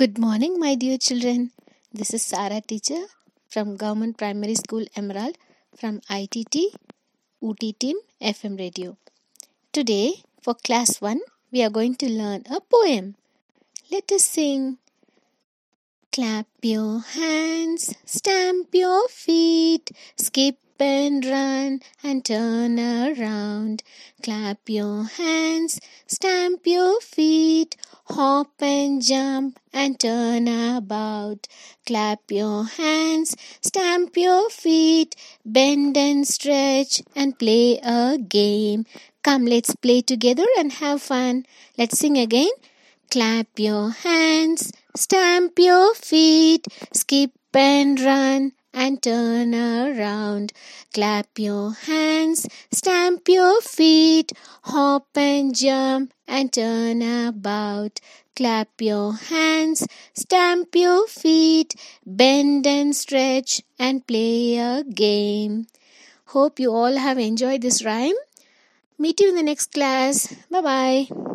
Good morning, my dear children. This is Sara, teacher from Government Primary School Emerald from ITT UT Team FM radio. Today, for class 1, we are going to learn a poem. Let us sing. Clap your hands, stamp your feet, skip and run and turn around. Clap your hands, stamp your feet, hop and jump and turn about. Clap your hands, stamp your feet, bend and stretch and play a game. Come, let's play together and have fun. Let's sing again. Clap your hands, stamp your feet, skip and run and turn around. Clap your hands, stamp your feet, hop and jump and turn about. Clap your hands, stamp your feet, bend and stretch and play a game. Hope you all have enjoyed this rhyme. Meet you in the next class. Bye bye.